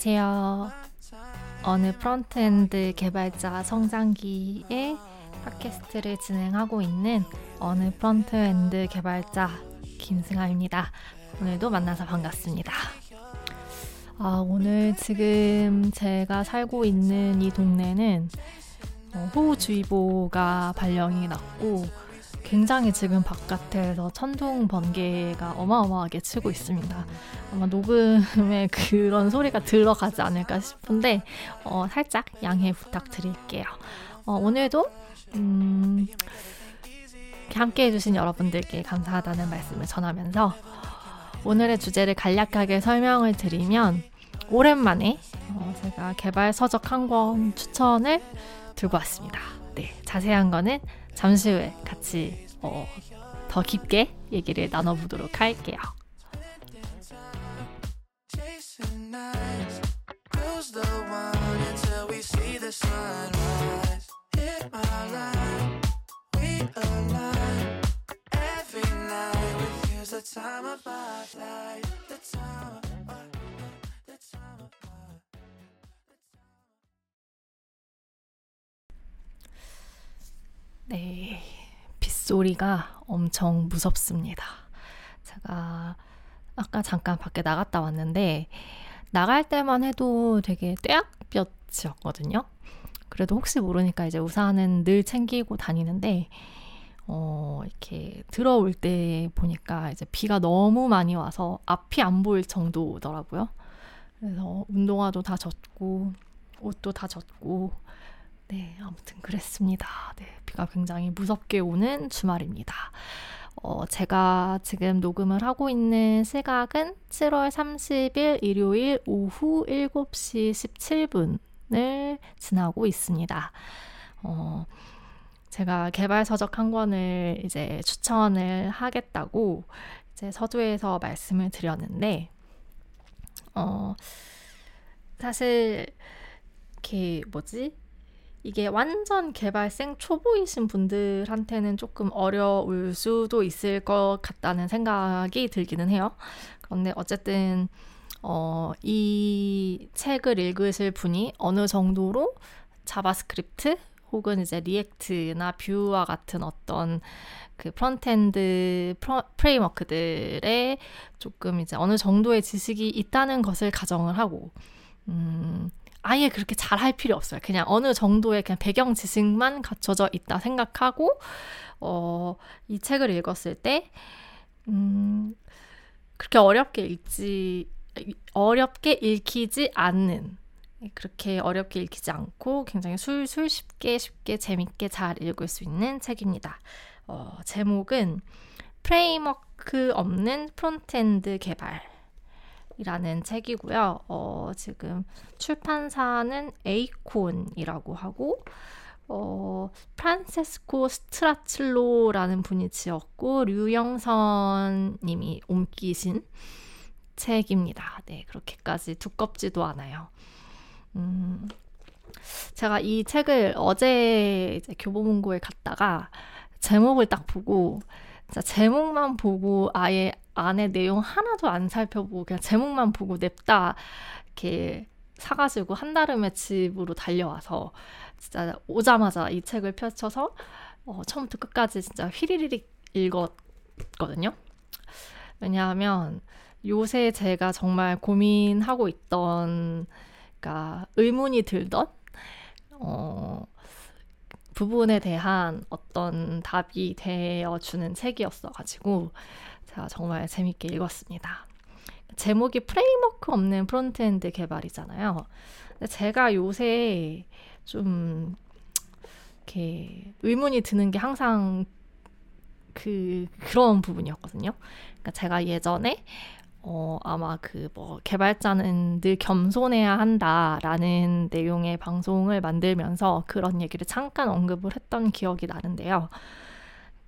안녕하세요. 어느 frontend 개발자 성장기의 팟캐스트를 진행하고 있는 어느 frontend 개발자 김승아입니다. 오늘도 만나서 반갑습니다. 아, 오늘 지금 제가 살고 있는 이 동네는 어, 호우주의보가 발령이 났고 굉장히 지금 바깥에서 천둥 번개가 어마어마하게 치고 있습니다. 아마 녹음에 그런 소리가 들어가지 않을까 싶은데 어, 살짝 양해 부탁드릴게요. 어, 오늘도 음, 이렇게 함께 해 주신 여러분들께 감사하다는 말씀을 전하면서 오늘의 주제를 간략하게 설명을 드리면 오랜만에 어, 제가 개발 서적 한 권 추천을 들고 왔습니다. 네, 자세한 거는 잠시 후에 같이 어, 더 깊게 얘기를 나눠보도록 할게요. 네, 빗소리가 엄청 무섭습니다. 제가 아까 잠깐 밖에 나갔다 왔는데 나갈 때만 해도 되게 떼약볕이었거든요. 그래도 혹시 모르니까 이제 우산은 늘 챙기고 다니는데 어, 이렇게 들어올 때 보니까 이제 비가 너무 많이 와서 앞이 안 보일 정도더라고요. 그래서 운동화도 다 젖고 옷도 다 젖고 네, 아무튼 그랬습니다. 네, 비가 굉장히 무섭게 오는 주말입니다. 어, 제가 지금 녹음을 하고 있는 시각은 7월 30일 일요일 오후 7시 17분을 지나고 있습니다. 어, 제가 개발 서적 한 권을 이제 추천을 하겠다고 이제 서두에서 말씀을 드렸는데, 어, 사실, 이렇게 뭐지? 이게 완전 개발 생초보이신 분들한테는 조금 어려울 수도 있을 것 같다는 생각이 들기는 해요. 그런데 어쨌든 어, 이 책을 읽으실 분이 어느 정도로 JavaScript 혹은 이제 React나 Vue와 같은 어떤 그 frontend 프레임워크들에 조금 이제 어느 정도의 지식이 있다는 것을 가정을 하고 음, 아예 그렇게 잘 할 필요 없어요. 그냥 어느 정도의 그냥 배경 지식만 갖춰져 있다 생각하고 어, 이 책을 읽었을 때 음, 그렇게 어렵게 읽지 어렵게 읽히지 않는 그렇게 어렵게 읽히지 않고 굉장히 술술 쉽게 쉽게 재밌게 잘 읽을 수 있는 책입니다. 어, 제목은 framework 없는 frontend 개발 이라는 책이고요. 어, 지금 출판사는 에이콘이라고 하고 어, 프란세스코 스트라칠로라는 분이 지었고 류영선 님이 옮기신 책입니다. 네, 그렇게까지 두껍지도 않아요. 음, 제가 이 책을 어제 교보문고에 갔다가 제목을 딱 보고 제목만 보고 아예 안에 내용 하나도 안 살펴보고 그냥 제목만 보고 냅다 이렇게 사가지고 한달음에 집으로 달려와서 진짜 오자마자 이 책을 펼쳐서 어, 처음부터 끝까지 진짜 휘리리릭 읽었거든요. 왜냐하면 요새 제가 정말 고민하고 있던, 그러니까 의문이 들던 어, 부분에 대한 어떤 답이 되어주는 책이었어가지고 제가 정말 재밌게 읽었습니다. 제목이 framework 없는 frontend 개발이잖아요. 제가 요새 좀 이렇게 의문이 드는 게 항상 그 그런 부분이었거든요. 그러니까 제가 예전에 어, 아마 그 뭐 개발자는 늘 겸손해야 한다라는 내용의 방송을 만들면서 그런 얘기를 잠깐 언급을 했던 기억이 나는데요.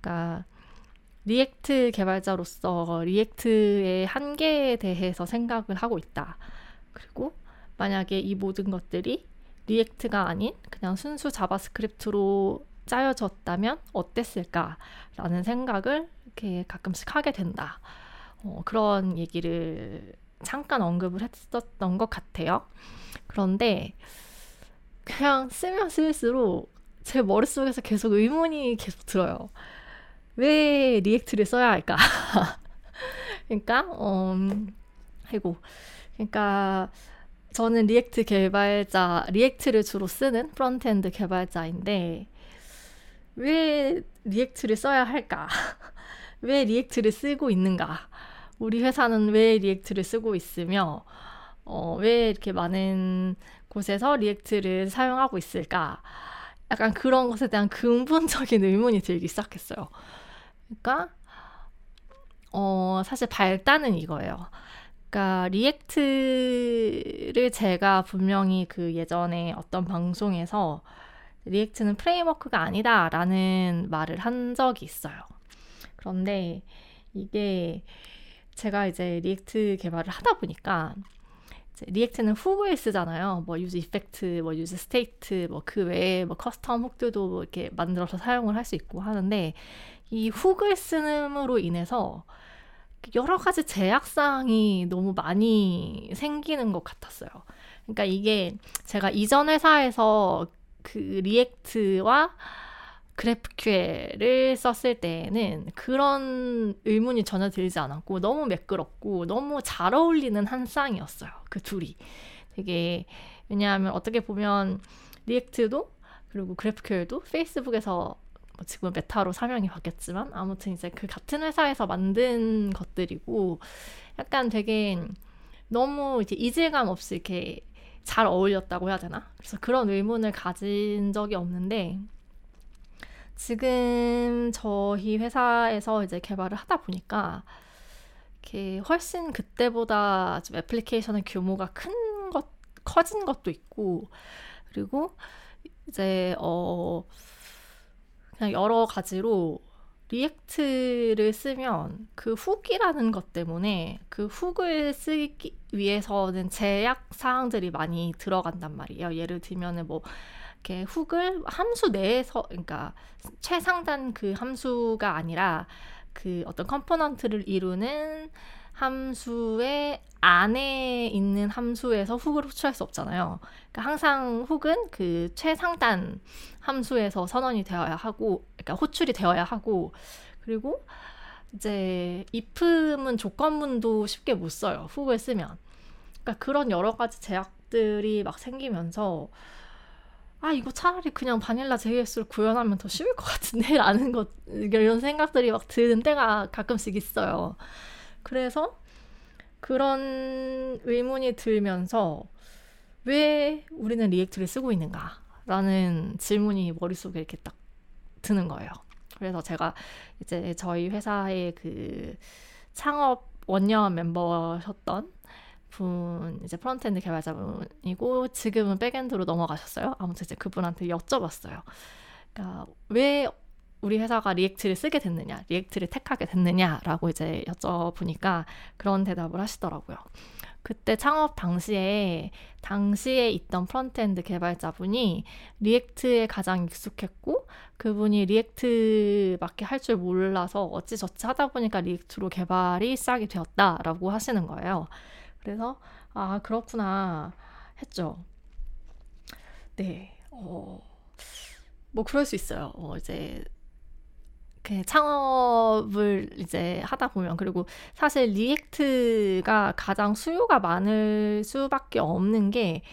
그러니까 React 개발자로서 React의 한계에 대해서 생각을 하고 있다. 그리고 만약에 이 모든 것들이 React가 아닌 그냥 순수 JavaScript로 짜여졌다면 어땠을까라는 생각을 이렇게 가끔씩 하게 된다. 어, 그런 얘기를 잠깐 언급을 했었던 것 같아요. 그런데 그냥 쓰면 쓸수록 제 머릿속에서 계속 의문이 계속 들어요. 왜 React를 써야 할까? 그러니까, 음, 아이고. 그러니까, 저는 React 개발자, React를 주로 쓰는 frontend 개발자인데, 왜 React를 써야 할까? 왜 React를 쓰고 있는가? 우리 회사는 왜 React를 쓰고 있으며, 어, 왜 이렇게 많은 곳에서 React를 사용하고 있을까? 약간 그런 것에 대한 근본적인 의문이 들기 시작했어요. 그러니까, 어, 사실 발단은 이거예요. 그러니까 React를 제가 분명히 그 예전에 어떤 방송에서 React는 framework가 아니다라는 말을 한 적이 있어요. 그런데 이게 제가 이제 React 개발을 하다 보니까 React는 hook을 쓰잖아요. 뭐 useEffect, 뭐 useState, 뭐 그 외에 뭐 custom hook들도 뭐 이렇게 만들어서 사용을 할 수 있고 하는데 이 hook을 쓰므로 인해서 여러 가지 제약사항이 너무 많이 생기는 것 같았어요. 그러니까 이게 제가 이전 회사에서 그 React와 GraphQL을 썼을 때에는 그런 의문이 전혀 들지 않았고 너무 매끄럽고 너무 잘 어울리는 한 쌍이었어요. 그 둘이. 되게 왜냐하면 어떻게 보면 React도 그리고 GraphQL도 페이스북에서 뭐 지금 메타로 사명이 바뀌었지만 아무튼 이제 그 같은 회사에서 만든 것들이고 약간 되게 너무 이제 이질감 없이 이렇게 잘 어울렸다고 해야 되나? 그래서 그런 의문을 가진 적이 없는데 지금 저희 회사에서 이제 개발을 하다 보니까 이렇게 훨씬 그때보다 좀 애플리케이션의 규모가 큰 것, 커진 것도 있고 그리고 이제 어 그냥 여러 가지로 React를 쓰면 그 hook이라는 것 때문에 그 hook을 쓰기 위해서는 제약 사항들이 많이 들어간단 말이에요. 예를 들면은 뭐 이렇게 hook을 함수 내에서 그러니까 최상단 그 함수가 아니라 그 어떤 component를 이루는 함수의 안에 있는 함수에서 hook을 호출할 수 없잖아요. 그러니까 항상 hook은 그 최상단 함수에서 선언이 되어야 하고, 그러니까 호출이 되어야 하고, 그리고 이제 if문 조건문도 쉽게 못 써요. hook을 쓰면. 그러니까 그런 여러 가지 제약들이 막 생기면서 아 이거 차라리 그냥 vanilla JS를 구현하면 더 쉬울 것 같은데 라는 것 이런 생각들이 막 드는 때가 가끔씩 있어요. 그래서 그런 의문이 들면서 왜 우리는 React를 쓰고 있는가? 라는 질문이 머릿속에 이렇게 딱 드는 거예요. 그래서 제가 이제 저희 회사의 그 창업 원년 멤버셨던 분 이제 frontend 개발자분이고 지금은 backend로 넘어가셨어요. 아무튼 이제 그분한테 여쭤봤어요. 그러니까 왜 우리 회사가 React를 쓰게 됐느냐, React를 택하게 됐느냐라고 이제 여쭤보니까 그런 대답을 하시더라고요. 그때 창업 당시에 당시에 있던 frontend 개발자분이 React에 가장 익숙했고 그분이 React밖에 할 줄 몰라서 어찌저찌 하다 보니까 React로 개발이 시작이 되었다라고 하시는 거예요. 그래서 아 그렇구나 했죠. 네, 어, 뭐 그럴 수 있어요. 어, 이제 그 창업을 이제 하다 보면 그리고 사실 React가 가장 수요가 많을 수밖에 없는 게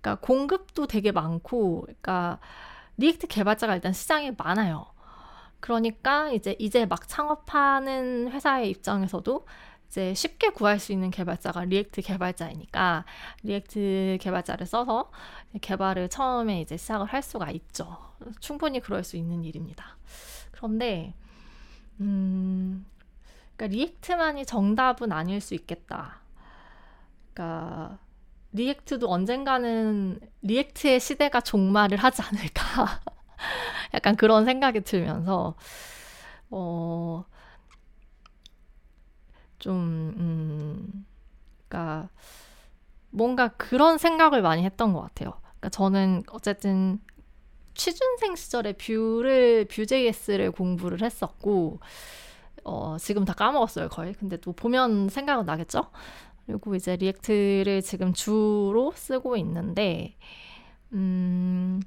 그러니까 공급도 되게 많고 그러니까 React 개발자가 일단 시장에 많아요. 그러니까 이제 이제 막 창업하는 회사의 입장에서도 이제 쉽게 구할 수 있는 개발자가 React 개발자이니까 React 개발자를 써서 개발을 처음에 이제 시작을 할 수가 있죠. 충분히 그럴 수 있는 일입니다. 그런데 음, 그러니까 React만이 정답은 아닐 수 있겠다. 그러니까 React도 언젠가는 React의 시대가 종말을 하지 않을까. 약간 그런 생각이 들면서 어, 좀, 음, 그니까, 뭔가 그런 생각을 많이 했던 것 같아요. 그러니까 저는 어쨌든 취준생 시절에 Vue를, VueJS를 공부를 했었고, 어, 지금 다 까먹었어요, 거의. 근데 또 보면 생각은 나겠죠? 그리고 이제 React를 지금 주로 쓰고 있는데, 음,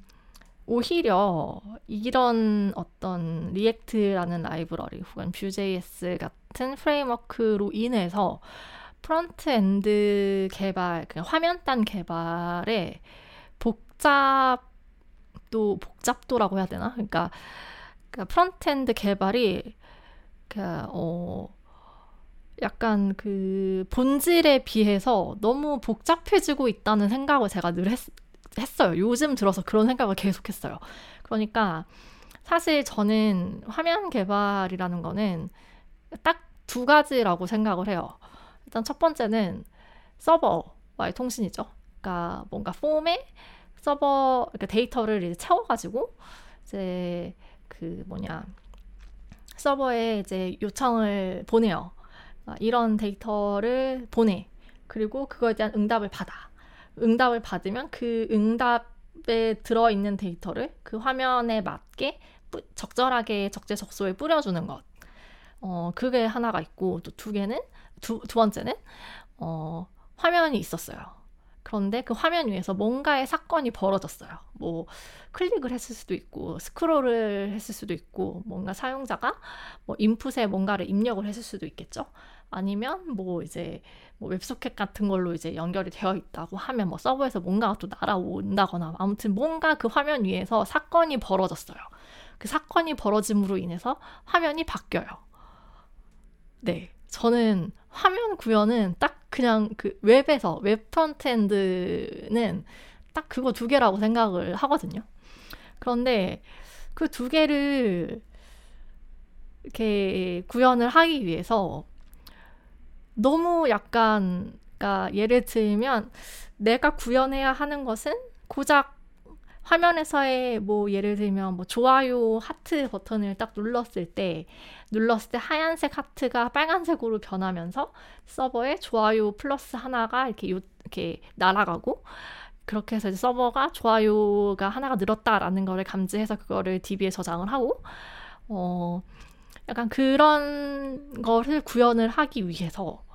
오히려 이런 어떤 React라는 library 혹은 VueJS 같은 framework로 인해서 frontend 개발, 그 화면단 개발에 복잡도 복잡도라고 해야 되나? 그러니까, 그러니까 frontend 개발이 그 어, 약간 그 본질에 비해서 너무 복잡해지고 있다는 생각을 제가 늘 했, 했어요. 요즘 들어서 그런 생각을 계속 했어요. 그러니까 사실 저는 화면 개발이라는 거는 딱 두 가지라고 생각을 해요. 일단 첫 번째는 서버와의 통신이죠. 그러니까 뭔가 폼에 서버 그러니까 데이터를 이제 채워가지고 이제 그 뭐냐 서버에 이제 요청을 보내요. 아, 이런 데이터를 보내. 그리고 그거에 대한 응답을 받아. 응답을 받으면 그 응답에 들어있는 데이터를 그 화면에 맞게 뿌, 적절하게 적재적소에 뿌려주는 것. 어, 그게 하나가 있고 또 두 개는 두, 두 번째는 어, 화면이 있었어요. 그런데 그 화면 위에서 뭔가의 사건이 벌어졌어요. 뭐 클릭을 했을 수도 있고 스크롤을 했을 수도 있고 뭔가 사용자가 뭐 인풋에 뭔가를 입력을 했을 수도 있겠죠. 아니면 뭐 이제 뭐 웹소켓 같은 걸로 이제 연결이 되어 있다고 하면 뭐 서버에서 뭔가가 또 날아온다거나 아무튼 뭔가 그 화면 위에서 사건이 벌어졌어요. 그 사건이 벌어짐으로 인해서 화면이 바뀌어요. 네. 저는 화면 구현은 딱 그냥 그 웹에서 웹 frontend는 딱 그거 두 개라고 생각을 하거든요. 그런데 그 두 개를 이렇게 구현을 하기 위해서 너무 약간 그러니까 예를 들면 내가 구현해야 하는 것은 고작 화면에서의 뭐 예를 들면 뭐 좋아요 하트 버튼을 딱 눌렀을 때 눌렀을 때 하얀색 하트가 빨간색으로 변하면서 서버에 좋아요 플러스 하나가 이렇게 요, 이렇게 날아가고 그렇게 해서 서버가 좋아요가 하나가 늘었다라는 거를 감지해서 그거를 DB에 저장을 하고 어 약간 그런 거를 구현을 하기 위해서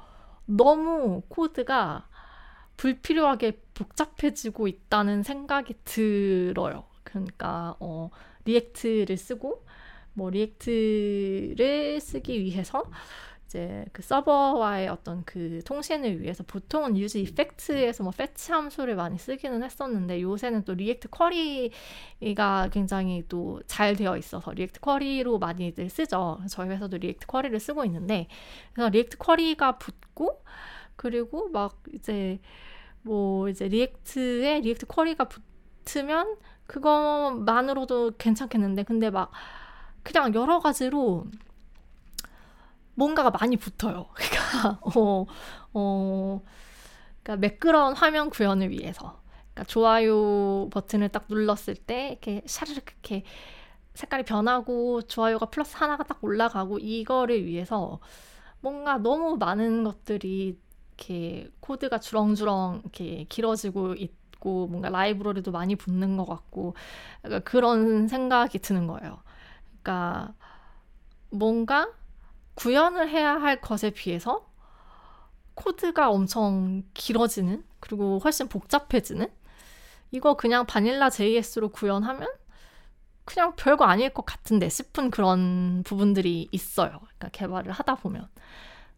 너무 코드가 불필요하게 복잡해지고 있다는 생각이 들어요. 그러니까 어, React를 쓰고 뭐 React를 쓰기 위해서 이제 그 서버와의 어떤 그 통신을 위해서 보통은 useEffect에서 뭐 fetch 함수를 많이 쓰기는 했었는데 요새는 또 React Query가 굉장히 또 잘 되어 있어서 React Query로 많이들 쓰죠. 저희 회사도 React Query를 쓰고 있는데 그래서 React Query가 붙고 그리고 막 이제 뭐 이제 React에 React Query가 붙으면 그것만으로도 괜찮겠는데 근데 막 그냥 여러 가지로 뭔가가 많이 붙어요. 그러니까 어, 어, 그러니까 매끄러운 화면 구현을 위해서. 그러니까 좋아요 버튼을 딱 눌렀을 때 이렇게 샤르륵 이렇게 색깔이 변하고 좋아요가 플러스 하나가 딱 올라가고 이거를 위해서 뭔가 너무 많은 것들이 이렇게 코드가 주렁주렁 이렇게 길어지고 있고 뭔가 라이브러리도 많이 붙는 것 같고 그런 생각이 드는 거예요. 그러니까 뭔가 구현을 해야 할 것에 비해서 코드가 엄청 길어지는 그리고 훨씬 복잡해지는 이거 그냥 바닐라 JS로 구현하면 그냥 별거 아닐 것 같은데 싶은 그런 부분들이 있어요. 그러니까 개발을 하다 보면.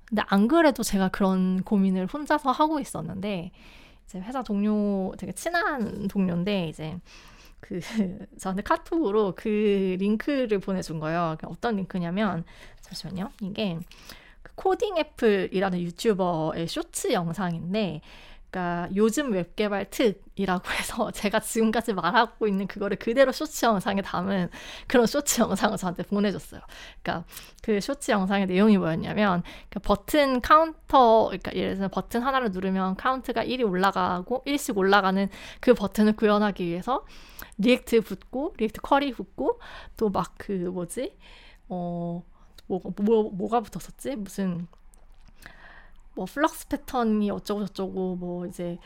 근데 안 그래도 제가 그런 고민을 혼자서 하고 있었는데 이제 회사 동료 되게 친한 동료인데 이제 그 저한테 카톡으로 그 링크를 보내준 거예요. 어떤 링크냐면 잠시만요. 이게 그 코딩 애플이라는 유튜버의 쇼츠 영상인데 그러니까 요즘 웹 개발 특이라고 해서 제가 지금까지 말하고 있는 그거를 그대로 쇼츠 영상에 담은 그런 쇼츠 영상을 저한테 보내줬어요. 그러니까 그 쇼츠 영상의 내용이 뭐였냐면 그 버튼 카운터 그러니까 예를 들어서 버튼 하나를 누르면 카운트가 1이 올라가고 1씩 올라가는 그 버튼을 구현하기 위해서 React 붙고 React Query 붙고 또 막 그 뭐지 어 뭐, 뭐, 뭐가 붙었었지? 무슨 뭐 Flux 패턴이 어쩌고 저쩌고 뭐 이제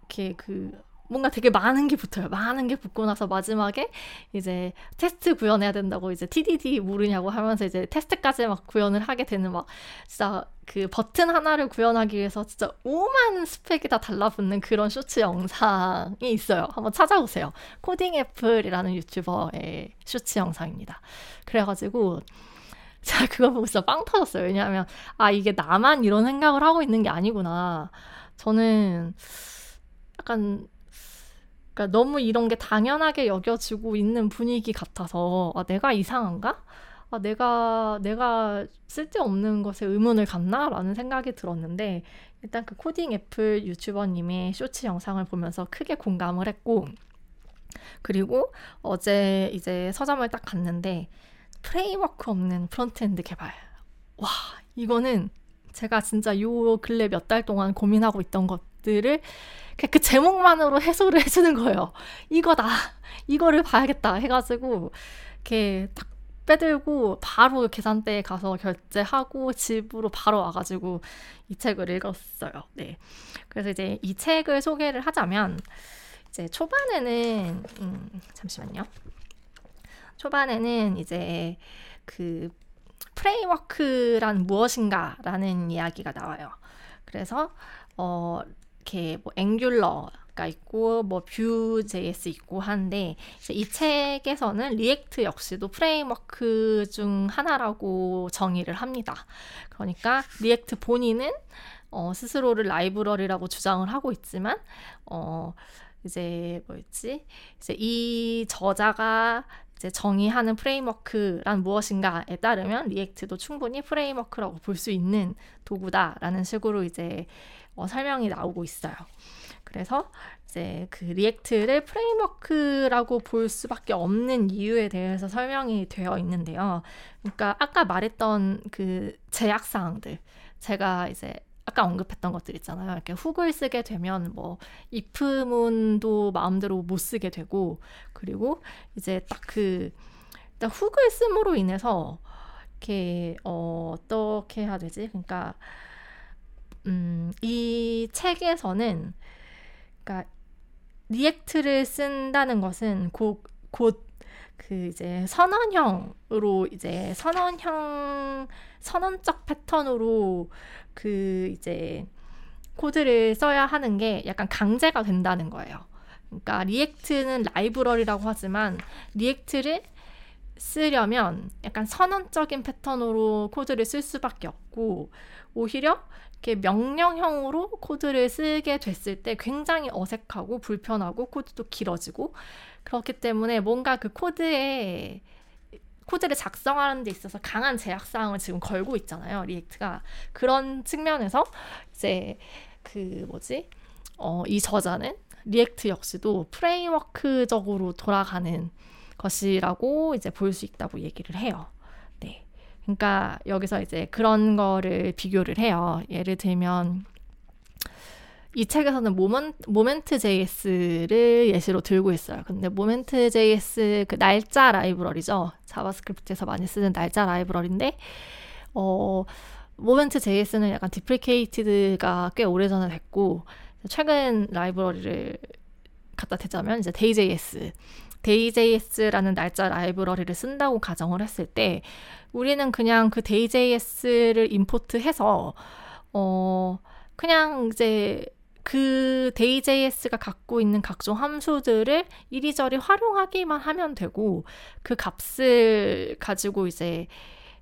이렇게 그 뭔가 되게 많은 게 붙어요. 많은 게 붙고 나서 마지막에 이제 테스트 구현해야 된다고 이제 TDD 모르냐고 하면서 이제 테스트까지 막 구현을 하게 되는 막 진짜 그 버튼 하나를 구현하기 위해서 진짜 오만 스펙이 다 달라붙는 그런 쇼츠 영상이 있어요. 한번 찾아보세요. 코딩 애플이라는 유튜버의 쇼츠 영상입니다. 그래가지고 제가 그거 보고 진짜 빵 터졌어요. 왜냐하면, 아, 이게 나만 이런 생각을 하고 있는 게 아니구나. 저는 약간, 그러니까 너무 이런 게 당연하게 여겨지고 있는 분위기 같아서, 아, 내가 이상한가? 아, 내가, 내가 쓸데없는 것에 의문을 갖나? 라는 생각이 들었는데, 일단 그 코딩 애플 유튜버님의 쇼츠 영상을 보면서 크게 공감을 했고, 그리고 어제 이제 서점을 딱 갔는데, 프레임워크 없는 프론트엔드 개발. 와, 이거는 제가 진짜 요 근래 몇 달 동안 고민하고 있던 것들을 그 제목만으로 해소를 해주는 거예요. 이거다. 이거를 봐야겠다. 해가지고, 이렇게 딱 빼들고 바로 계산대에 가서 결제하고 집으로 바로 와가지고 이 책을 읽었어요. 네. 그래서 이제 이 책을 소개를 하자면, 이제 초반에는, 음, 잠시만요. 초반에는 이제 그 프레임워크란 무엇인가라는 이야기가 나와요. 그래서 어 이렇게 뭐 Angular가 있고 뭐 Vue.js 있고 한데 이 책에서는 React 역시도 프레임워크 중 하나라고 정의를 합니다. 그러니까 React 본인은 어, 스스로를 라이브러리라고 주장을 하고 있지만 어 이제 뭐였지? 이제 이 저자가 이제 정의하는 프레임워크란 무엇인가에 따르면 React도 충분히 프레임워크라고 볼 수 있는 도구다라는 식으로 이제 어, 설명이 나오고 있어요. 그래서 이제 그 React를 프레임워크라고 볼 수밖에 없는 이유에 대해서 설명이 되어 있는데요. 그러니까 아까 말했던 그 제약 사항들 제가 이제 아까 언급했던 것들 있잖아요. 이렇게 hook을 쓰게 되면 뭐 if문도 마음대로 못 쓰게 되고 그리고 이제 딱그 일단 hook을 씀으로 인해서 이렇게 어, 어떻게 해야 되지? 그러니까 음, 이 책에서는 그러니까 React를 쓴다는 것은 곧, 곧 그 이제 선언형으로 이제 선언형 선언적 패턴으로 그 이제 코드를 써야 하는 게 약간 강제가 된다는 거예요. 그러니까 React는 라이브러리라고 하지만 React를 쓰려면 약간 선언적인 패턴으로 코드를 쓸 수밖에 없고 오히려 이렇게 명령형으로 코드를 쓰게 됐을 때 굉장히 어색하고 불편하고 코드도 길어지고 그렇기 때문에 뭔가 그 코드에 코드를 작성하는 데 있어서 강한 제약 사항을 지금 걸고 있잖아요. React가 그런 측면에서 이제 그 뭐지? 어, 이 저자는 React 역시도 프레임워크적으로 돌아가는 것이라고 이제 볼 수 있다고 얘기를 해요. 네. 그러니까 여기서 이제 그런 거를 비교를 해요. 예를 들면 이 책에서는 모멘, Moment JS를 예시로 들고 있어요. 근데 Moment JS 그 날짜 라이브러리죠. 자바스크립트에서 많이 쓰는 날짜 라이브러리인데 어 Moment JS는 약간 deprecated가 꽤 오래전에 됐고 최근 라이브러리를 갖다 대자면 이제 DayJS DayJS라는 날짜 라이브러리를 쓴다고 가정을 했을 때 우리는 그냥 그 DayJS를 import해서 어 그냥 이제 그 DayJS가 갖고 있는 각종 함수들을 이리저리 활용하기만 하면 되고 그 값을 가지고 이제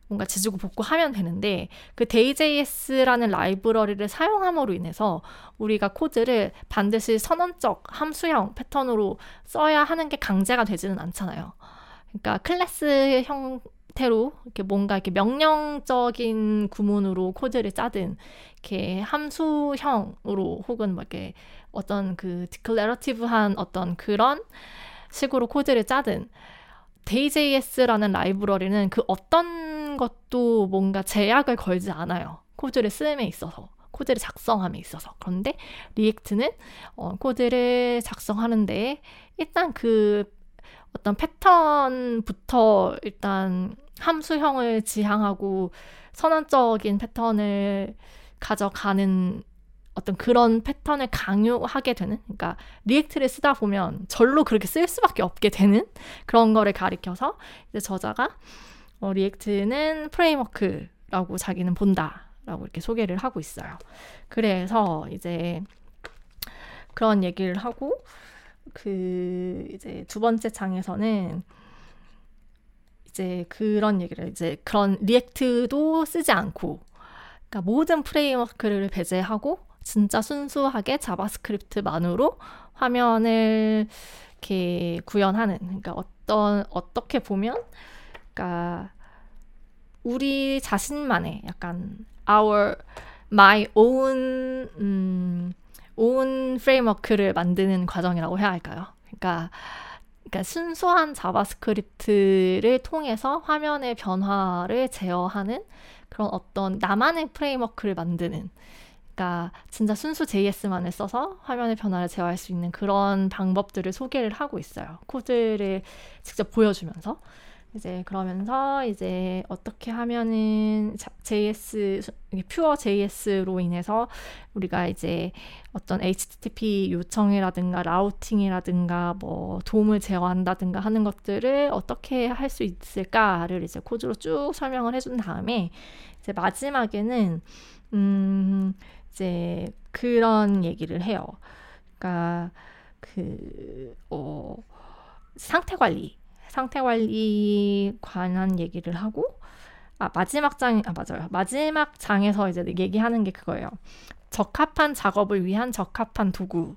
뭔가 지지고 볶고 하면 되는데 그 DayJS라는 라이브러리를 사용함으로 인해서 우리가 코드를 반드시 선언적 함수형 패턴으로 써야 하는 게 강제가 되지는 않잖아요. 그러니까 클래스형 형태로 이렇게 뭔가 이렇게 명령적인 구문으로 코드를 짜든 이렇게 함수형으로 혹은 뭐 이렇게 어떤 그 declarative한 어떤 그런 식으로 코드를 짜든 DayJS라는 라이브러리는 그 어떤 것도 뭔가 제약을 걸지 않아요. 코드를 쓰임에 있어서. 코드를 작성함에 있어서. 그런데 React는 어, 코드를 작성하는데 일단 그 어떤 패턴부터 일단 함수형을 지향하고 선언적인 패턴을 가져가는 어떤 그런 패턴을 강요하게 되는 그러니까 React를 쓰다 보면 절로 그렇게 쓸 수밖에 없게 되는 그런 거를 가리켜서 이제 저자가 어, React는 프레임워크라고 자기는 본다라고 이렇게 소개를 하고 있어요. 그래서 이제 그런 얘기를 하고 그 이제 두 번째 장에서는 이제 그런 얘기를 이제 그런 React도 쓰지 않고 그러니까 모든 프레임워크를 배제하고 진짜 순수하게 자바스크립트만으로 화면을 이렇게 구현하는 그러니까 어떤 어떻게 보면 그러니까 우리 자신만의 약간 our my own 음, own 프레임워크를 만드는 과정이라고 해야 할까요? 그러니까 그러니까 순수한 자바스크립트를 통해서 화면의 변화를 제어하는 그런 어떤 나만의 프레임워크를 만드는 그러니까 진짜 순수 JS만을 써서 화면의 변화를 제어할 수 있는 그런 방법들을 소개를 하고 있어요. 코드를 직접 보여주면서. 이제 그러면서 이제 어떻게 하면은 JS 퓨어 JS로 인해서 우리가 이제 어떤 HTTP 요청이라든가 라우팅이라든가 뭐 도움을 제어한다든가 하는 것들을 어떻게 할 수 있을까를 이제 코드로 쭉 설명을 해준 다음에 이제 마지막에는 음 이제 그런 얘기를 해요. 그러니까 그 어 상태 관리, 상태 관리 관한 얘기를 하고 아 마지막 장 아 맞아요. 마지막 장에서 이제 얘기하는 게 그거예요. 적합한 작업을 위한 적합한 도구.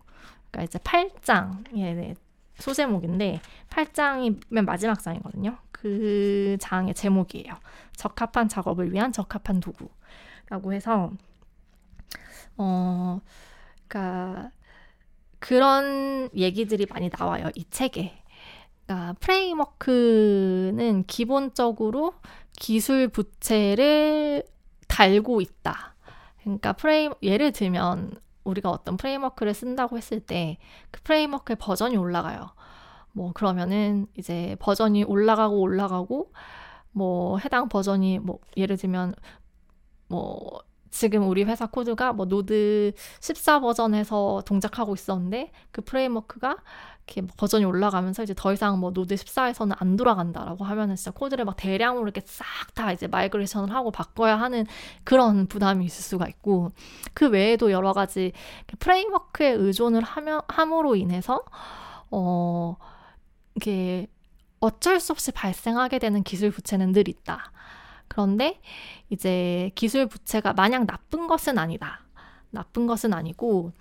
그러니까 이제 8장의 네, 소제목인데 8장이 맨 마지막 장이거든요. 그 장의 제목이에요. 적합한 작업을 위한 적합한 도구라고 해서 어, 그러니까 그런 얘기들이 많이 나와요. 이 책에. 그러니까 framework는 기본적으로 기술 부채를 달고 있다. 그러니까 프레임 예를 들면 우리가 어떤 framework를 쓴다고 했을 때 그 framework의 버전이 올라가요. 뭐 그러면은 이제 버전이 올라가고 올라가고 뭐 해당 버전이 뭐 예를 들면 뭐 지금 우리 회사 코드가 뭐 Node 14 버전에서 동작하고 있었는데 그 framework가 이렇게 뭐 버전이 올라가면서 이제 더 이상 뭐 Node 14에서는 안 돌아간다라고 하면은 진짜 코드를 막 대량으로 이렇게 싹 다 이제 migration을 하고 바꿔야 하는 그런 부담이 있을 수가 있고 그 외에도 여러 가지 프레임워크에 의존을 하며 함으로 인해서 어 이게 어쩔 수 없이 발생하게 되는 기술 부채는 늘 있다. 그런데 이제 기술 부채가 마냥 나쁜 것은 아니다. 나쁜 것은 아니고,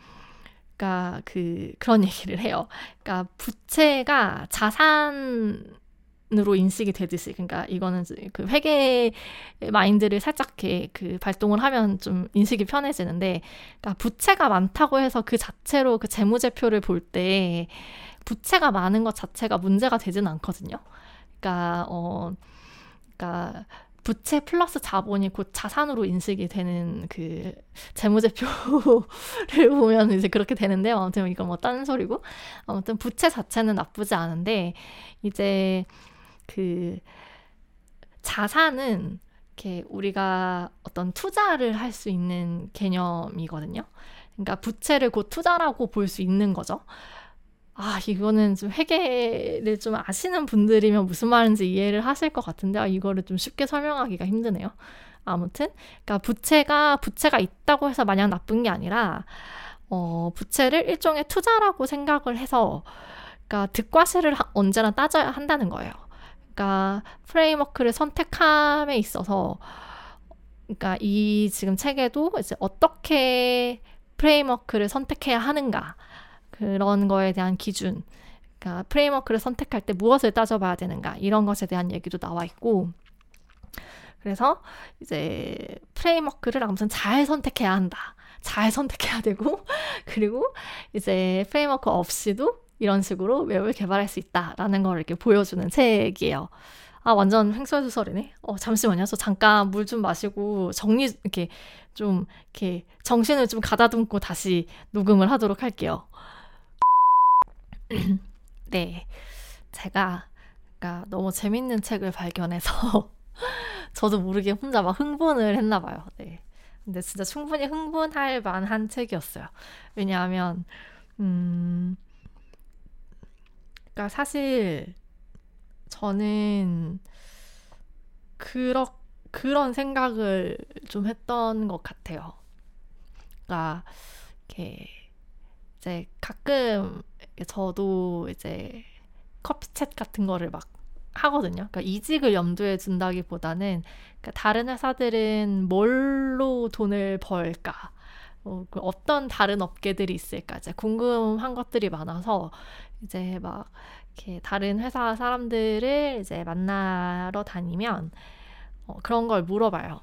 그러니까 그 그런 얘기를 해요. 그러니까 부채가 자산으로 인식이 되듯이, 그러니까 이거는 그 회계 마인드를 살짝 이렇게 그 발동을 하면 좀 인식이 편해지는데, 그러니까 부채가 많다고 해서 그 자체로 그 재무제표를 볼 때 부채가 많은 것 자체가 문제가 되지는 않거든요. 그러니까 어, 그러니까 부채 플러스 자본이 곧 자산으로 인식이 되는 그 재무제표를 보면 이제 그렇게 되는데요. 아무튼 이건 뭐 딴소리고. 아무튼 부채 자체는 나쁘지 않은데, 이제 그 자산은 이렇게 우리가 어떤 투자를 할 수 있는 개념이거든요. 그러니까 부채를 곧 투자라고 볼 수 있는 거죠. 아, 이거는 좀 회계를 좀 아시는 분들이면 무슨 말인지 이해를 하실 것 같은데, 아, 이거를 좀 쉽게 설명하기가 힘드네요. 아무튼, 그러니까 부채가, 부채가 있다고 해서 마냥 나쁜 게 아니라, 어, 부채를 일종의 투자라고 생각을 해서, 그러니까 득과실을 언제나 따져야 한다는 거예요. 그러니까 framework를 선택함에 있어서, 그러니까 이 지금 책에도 이제 어떻게 framework를 선택해야 하는가, 그런 거에 대한 기준, 그러니까 framework를 선택할 때 무엇을 따져봐야 되는가 이런 것에 대한 얘기도 나와 있고 그래서 이제 framework를 아무튼 잘 선택해야 한다. 잘 선택해야 되고 그리고 이제 framework 없이도 이런 식으로 웹을 개발할 수 있다라는 걸 이렇게 보여주는 책이에요. 아 완전 횡설수설이네. 어 잠시만요. 저 잠깐 물 좀 마시고 정리 이렇게 좀 이렇게 정신을 좀 가다듬고 다시 녹음을 하도록 할게요. 네, 제가 그러니까 너무 재밌는 책을 발견해서 저도 모르게 혼자 막 흥분을 했나 봐요. 네. 근데 진짜 충분히 흥분할 만한 책이었어요. 왜냐하면 음 그러니까 사실 저는 그런 그런 생각을 좀 했던 것 같아요. 그러니까 이렇게 이제 가끔 저도 이제 커피챗 같은 거를 막 하거든요. 그러니까 이직을 염두에 둔다기보다는 그러니까 다른 회사들은 뭘로 돈을 벌까? 어, 그 어떤 다른 업계들이 있을까? 이제 궁금한 것들이 많아서 이제 막 이렇게 다른 회사 사람들을 이제 만나러 다니면 어, 그런 걸 물어봐요.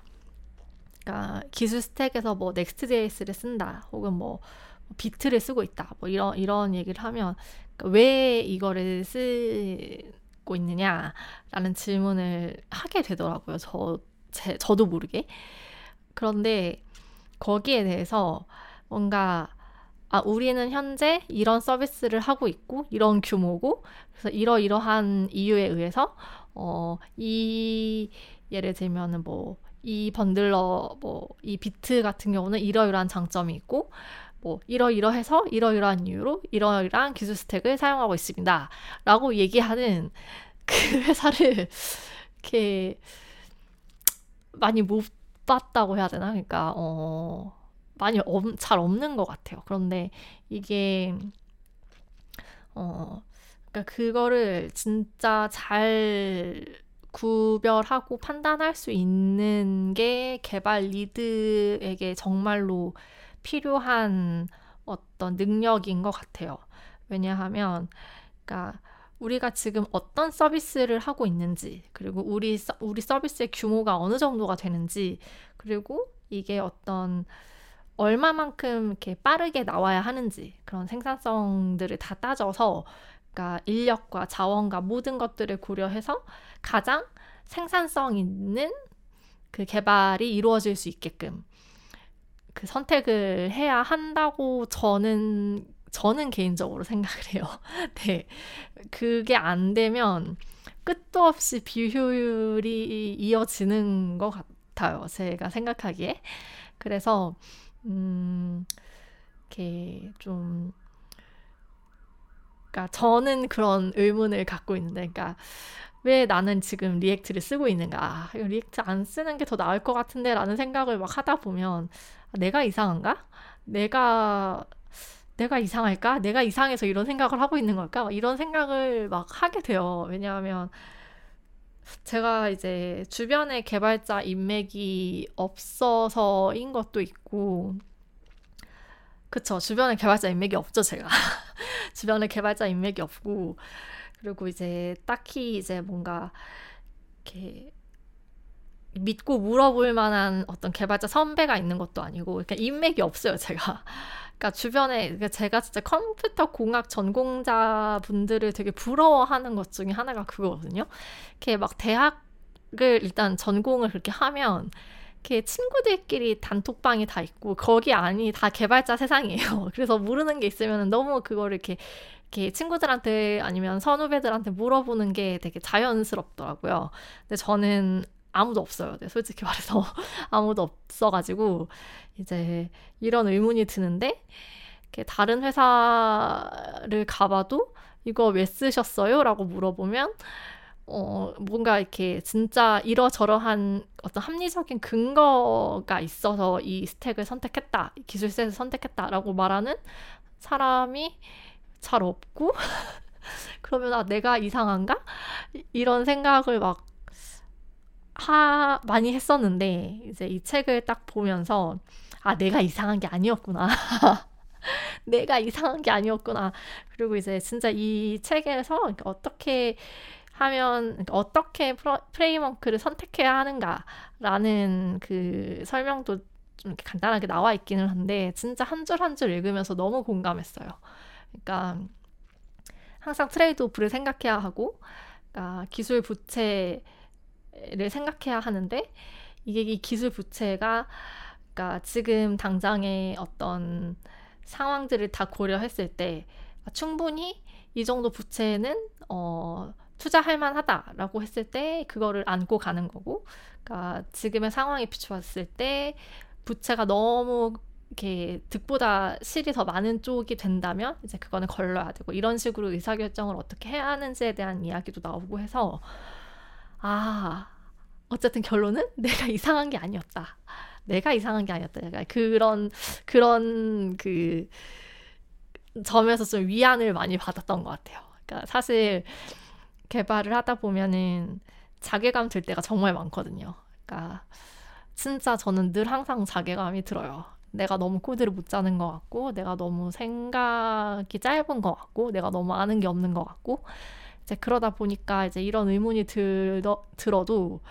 그러니까 기술 스택에서 뭐 넥스트.js를 쓴다, 혹은 뭐 비트를 쓰고 있다, 뭐 이런 이런 얘기를 하면 그러니까 왜 이거를 쓰고 있느냐라는 질문을 하게 되더라고요. 저 제, 저도 모르게. 그런데 거기에 대해서 뭔가 아, 우리는 현재 이런 서비스를 하고 있고, 이런 규모고, 그래서 이러이러한 이유에 의해서, 어, 이, 예를 들면은 뭐, 이 bundler, 뭐, 이 Vite 같은 경우는 이러이러한 장점이 있고, 뭐, 이러이러해서 이러이러한 이유로 이러이러한 기술 스택을 사용하고 있습니다. 라고 얘기하는 그 회사를 이렇게 많이 못 봤다고 해야 되나? 그러니까, 어, 많이 없, 잘 없는 것 같아요. 그런데 이게 어 그러니까 그거를 진짜 잘 구별하고 판단할 수 있는 게 개발 리드에게 정말로 필요한 어떤 능력인 것 같아요. 왜냐하면, 그러니까 우리가 지금 어떤 서비스를 하고 있는지, 그리고 우리 우리 서비스의 규모가 어느 정도가 되는지, 그리고 이게 어떤 얼마만큼 이렇게 빠르게 나와야 하는지 그런 생산성들을 다 따져서 그러니까 인력과 자원과 모든 것들을 고려해서 가장 생산성 있는 그 개발이 이루어질 수 있게끔 그 선택을 해야 한다고 저는 저는 개인적으로 생각을 해요. 네. 그게 안 되면 끝도 없이 비효율이 이어지는 것 같아요. 제가 생각하기에. 그래서 음, 이렇게 좀, 그러니까 저는 그런 의문을 갖고 있는데, 그러니까 왜 나는 지금 React를 쓰고 있는가? 아, React 안 쓰는 게 더 나을 것 같은데 라는 생각을 막 하다 보면 아, 내가 이상한가? 내가 내가 이상할까? 내가 이상해서 이런 생각을 하고 있는 걸까? 이런 생각을 막 하게 돼요. 왜냐하면 제가 이제 주변에 개발자 인맥이 없어서인 것도 있고, 그쵸. 주변에 개발자 인맥이 없죠, 제가. 주변에 개발자 인맥이 없고, 그리고 이제 딱히 이제 뭔가, 이렇게, 믿고 물어볼 만한 어떤 개발자 선배가 있는 것도 아니고, 그러니까 인맥이 없어요, 제가. 그러니까 주변에 그러니까 제가 진짜 컴퓨터 공학 전공자 분들을 되게 부러워하는 것 중에 하나가 그거거든요. 이렇게 막 대학을 일단 전공을 그렇게 하면 이렇게 친구들끼리 단톡방이 다 있고 거기 안이 다 개발자 세상이에요. 그래서 모르는 게 있으면 너무 그거를 이렇게 친구들한테 아니면 선후배들한테 물어보는 게 되게 자연스럽더라고요. 근데 저는 아무도 없어요. 네, 솔직히 말해서 아무도 없어가지고 이제 이런 의문이 드는데 다른 회사를 가봐도 이거 왜 쓰셨어요? 라고 물어보면 어, 뭔가 이렇게 진짜 이러저러한 어떤 합리적인 근거가 있어서 이 스택을 선택했다, 기술 셋을 선택했다라고 말하는 사람이 잘 없고, 그러면 아, 내가 이상한가? 이런 생각을 막 하, 많이 했었는데, 이제 이 책을 딱 보면서, 아, 내가 이상한 게 아니었구나. 내가 이상한 게 아니었구나. 그리고 이제 진짜 이 책에서 어떻게 하면 그러니까 어떻게 framework를 선택해야 하는가라는 그 설명도 좀 이렇게 간단하게 나와 있기는 한데 진짜 한 줄 한 줄 읽으면서 너무 공감했어요. 그러니까 항상 trade off를 생각해야 하고 그러니까 기술 부채 를 생각해야 하는데 이게 이 기술 부채가 그러니까 지금 당장의 어떤 상황들을 다 고려했을 때 충분히 이 정도 부채는 어 투자할 만하다라고 했을 때 그거를 안고 가는 거고 그러니까 지금의 상황에 비추었을 때 부채가 너무 이렇게 득보다 실이 더 많은 쪽이 된다면 이제 그거는 걸러야 되고 이런 식으로 의사결정을 어떻게 해야 하는지에 대한 이야기도 나오고 해서 아 어쨌든 결론은 내가 이상한 게 아니었다. 내가 이상한 게 아니었다. 약간 그런 그런 그 점에서 좀 위안을 많이 받았던 것 같아요. 그러니까 사실 개발을 하다 보면은 자괴감 들 때가 정말 많거든요. 그러니까 진짜 저는 늘 항상 자괴감이 들어요. 내가 너무 코드를 못 짜는 것 같고, 내가 너무 생각이 짧은 것 같고, 내가 너무 아는 게 없는 것 같고, 이제 그러다 보니까 이제 이런 의문이 들어, 들어도,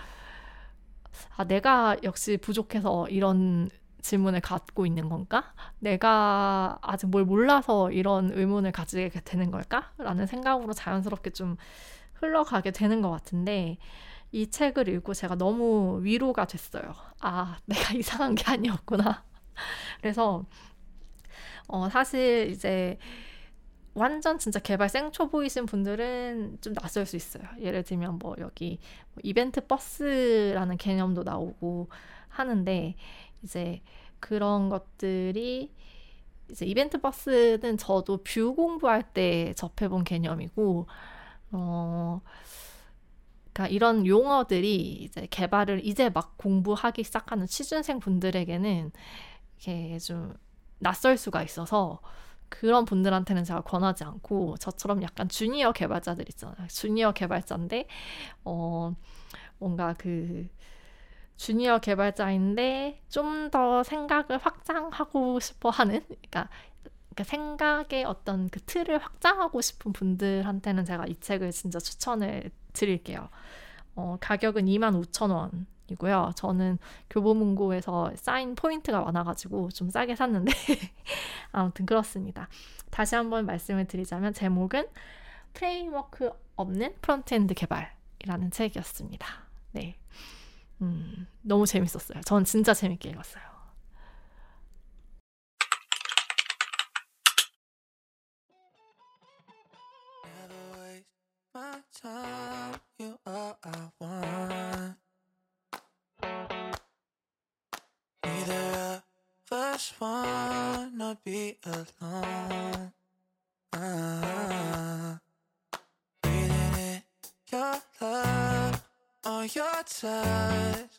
아, 내가 역시 부족해서 이런 질문을 갖고 있는 건가? 내가 아직 뭘 몰라서 이런 의문을 가지게 되는 걸까? 라는 생각으로 자연스럽게 좀 흘러가게 되는 것 같은데, 이 책을 읽고 제가 너무 위로가 됐어요. 아, 내가 이상한 게 아니었구나. 그래서, 어, 사실 이제 완전 진짜 개발 생초보이신 분들은 좀 낯설 수 있어요. 예를 들면 뭐 여기 뭐 event bus라는 개념도 나오고 하는데 이제 그런 것들이 이제 event bus는 저도 Vue 공부할 때 접해본 개념이고 어 그러니까 이런 용어들이 이제 개발을 이제 막 공부하기 시작하는 취준생 분들에게는 이게 좀 낯설 수가 있어서 그런 분들한테는 제가 권하지 않고 저처럼 약간 주니어 개발자들 있잖아요. 주니어 개발자인데 어 뭔가 그 주니어 개발자인데 좀 더 생각을 확장하고 싶어 하는 그러니까 그러니까 생각의 어떤 그 틀을 확장하고 싶은 분들한테는 제가 이 책을 진짜 추천을 드릴게요. 어, 가격은 25,000원 이고요. 저는 교보문고에서 쌓인 포인트가 많아가지고 좀 싸게 샀는데 아무튼 그렇습니다. 다시 한번 말씀을 드리자면 제목은 framework 없는 frontend 개발이라는 책이었습니다. 네. 음, 너무 재밌었어요. 전 진짜 재밌게 읽었어요. Us wanna be alone. Uh, breathing in your love or your touch.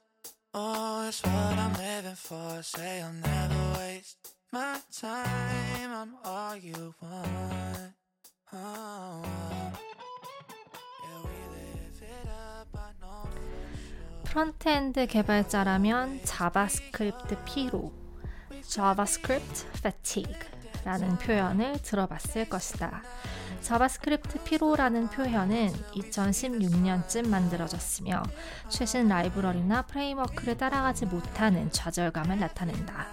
Oh, it's what I'm living for. Say I'll never waste my time. I'm all you want. Oh. frontend 개발자라면 JavaScript 피로, JavaScript fatigue라는 표현을 들어봤을 것이다. JavaScript 피로라는 표현은 2016년쯤 만들어졌으며 최신 라이브러리나 framework를 따라가지 못하는 좌절감을 나타낸다.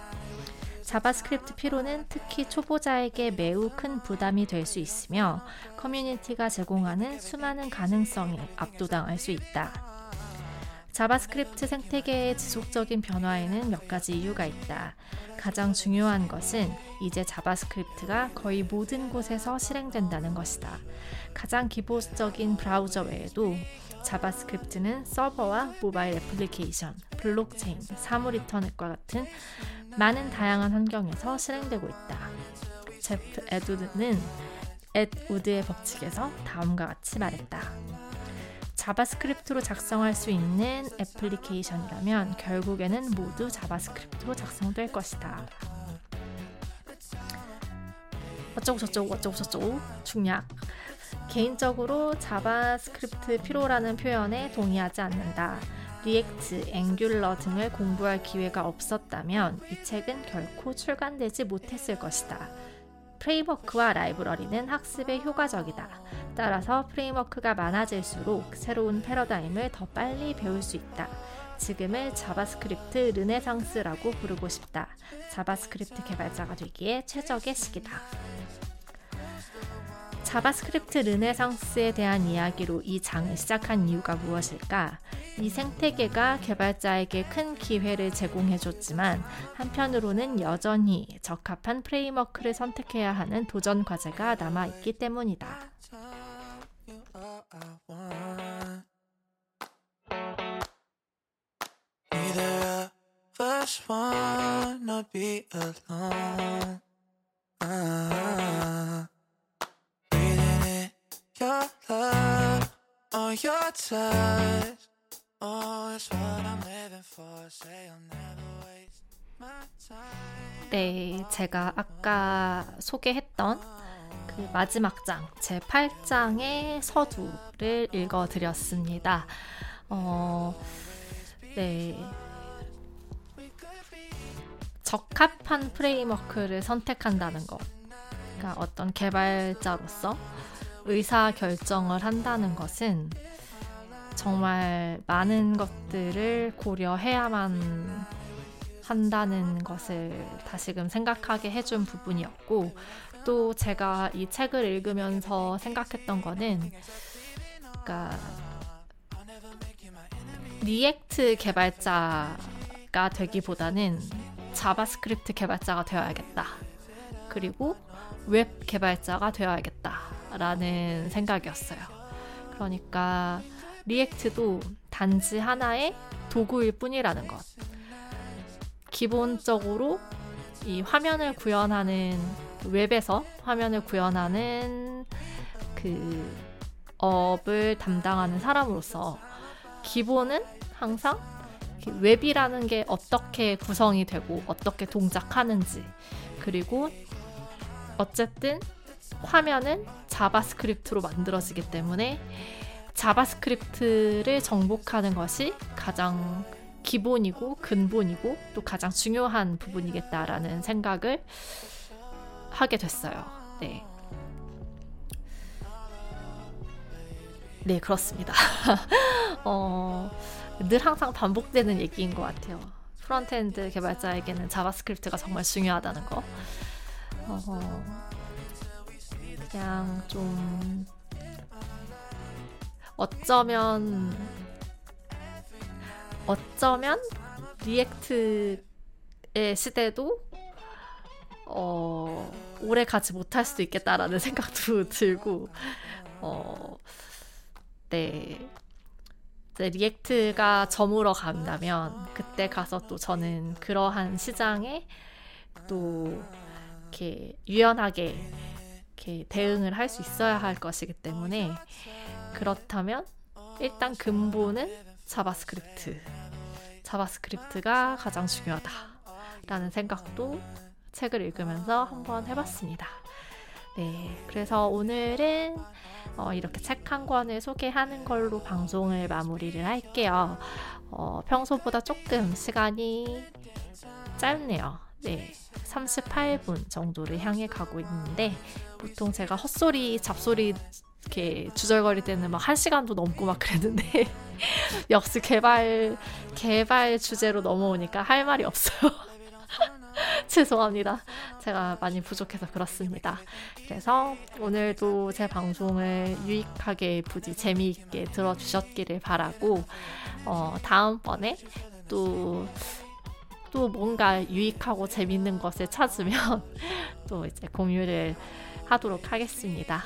JavaScript 피로는 특히 초보자에게 매우 큰 부담이 될 수 있으며 커뮤니티가 제공하는 수많은 가능성에 압도당할 수 있다. JavaScript 생태계의 지속적인 변화에는 몇 가지 이유가 있다. 가장 중요한 것은 이제 JavaScript가 거의 모든 곳에서 실행된다는 것이다. 가장 기본적인 브라우저 외에도 JavaScript는 서버와 모바일 애플리케이션, 블록체인, 사물 인터넷과 같은 많은 다양한 환경에서 실행되고 있다. 제프 앳우드는 앳우드의 법칙에서 다음과 같이 말했다. JavaScript로 작성할 수 있는 애플리케이션이라면 결국에는 모두 JavaScript로 작성될 것이다. 어쩌고 저쩌고 어쩌고 저쩌고 중략 개인적으로 JavaScript 피로라는 표현에 동의하지 않는다. React, Angular 등을 공부할 기회가 없었다면 이 책은 결코 출간되지 못했을 것이다. framework와 라이브러리는 학습에 효과적이다. 따라서 framework가 많아질수록 새로운 패러다임을 더 빨리 배울 수 있다. 지금을 JavaScript 르네상스라고 부르고 싶다. JavaScript 개발자가 되기에 최적의 시기다. JavaScript 르네상스에 대한 이야기로 이 장을 시작한 이유가 무엇일까? 이 생태계가 개발자에게 큰 기회를 제공해줬지만 한편으로는 여전히 적합한 framework를 선택해야 하는 도전 과제가 남아있기 때문이다. 네, 제가 아까 소개했던 그 마지막 장, 제 8장의 서두를 읽어드렸습니다. 어, 네. 적합한 프레임워크를 선택한다는 것. 그러니까 어떤 개발자로서 의사 결정을 한다는 것은 정말 많은 것들을 고려해야만 한다는 것을 다시금 생각하게 해준 부분이었고 또 제가 이 책을 읽으면서 생각했던 거는 그러니까 React 개발자가 되기보다는 JavaScript 개발자가 되어야겠다. 그리고 웹 개발자가 되어야겠다 라는 생각이었어요. 그러니까 React도 단지 하나의 도구일 뿐이라는 것. 기본적으로 이 화면을 구현하는 웹에서 화면을 구현하는 그 업을 담당하는 사람으로서 기본은 항상 웹이라는 게 어떻게 구성이 되고 어떻게 동작하는지 그리고 어쨌든 화면은 JavaScript로 만들어지기 때문에 JavaScript를 정복하는 것이 가장 기본이고 근본이고 또 가장 중요한 부분이겠다라는 생각을 하게 됐어요. 네. 네, 그렇습니다. 어, 늘 항상 반복되는 얘기인 것 같아요. frontend 개발자에게는 JavaScript가 정말 중요하다는 거. 어, 그냥 좀 어쩌면 어쩌면 React의 시대도 어, 오래 가지 못할 수도 있겠다라는 생각도 들고 어, 네. React가 저물어 간다면 그때 가서 또 저는 그러한 시장에 또 이렇게 유연하게 이렇게 대응을 할 수 있어야 할 것이기 때문에 그렇다면 일단 근본은 JavaScript. JavaScript가 가장 중요하다라는 생각도 책을 읽으면서 한번 해봤습니다. 네, 그래서 오늘은 어, 이렇게 책 한 권을 소개하는 걸로 방송을 마무리를 할게요. 어, 평소보다 조금 시간이 짧네요. 네, 38분 정도를 향해 가고 있는데 보통 제가 헛소리, 잡소리 이렇게 주절거릴 때는 막 한 시간도 넘고 막 그랬는데 역시 개발 개발 주제로 넘어오니까 할 말이 없어요. 죄송합니다. 제가 많이 부족해서 그렇습니다. 그래서 오늘도 제 방송을 유익하게 부디 재미있게 들어주셨기를 바라고 어, 다음번에 또또 뭔가 유익하고 재밌는 것을 찾으면 또 이제 공유를 하도록 하겠습니다.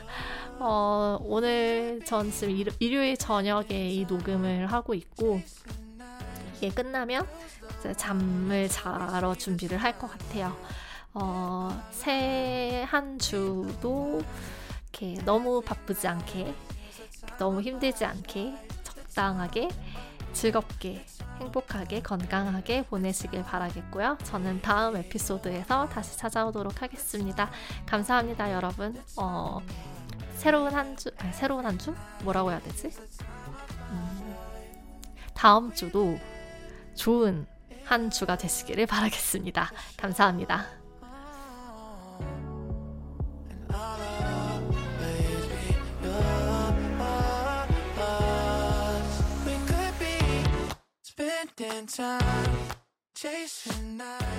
어, 오늘 전 지금 일, 일요일 저녁에 이 녹음을 하고 있고 이게 끝나면 잠을 자러 준비를 할 것 같아요. 어, 새 한 주도 이렇게 너무 바쁘지 않게, 너무 힘들지 않게, 적당하게, 즐겁게, 행복하게, 건강하게 보내시길 바라겠고요. 저는 다음 에피소드에서 다시 찾아오도록 하겠습니다. 감사합니다, 여러분. 어, 새로운 한 주, 아니, 새로운 한 주? 뭐라고 해야 되지? 음, 다음 주도 좋은 한 주가 되시기를 바라겠습니다. 감사합니다. Spending time chasing nights.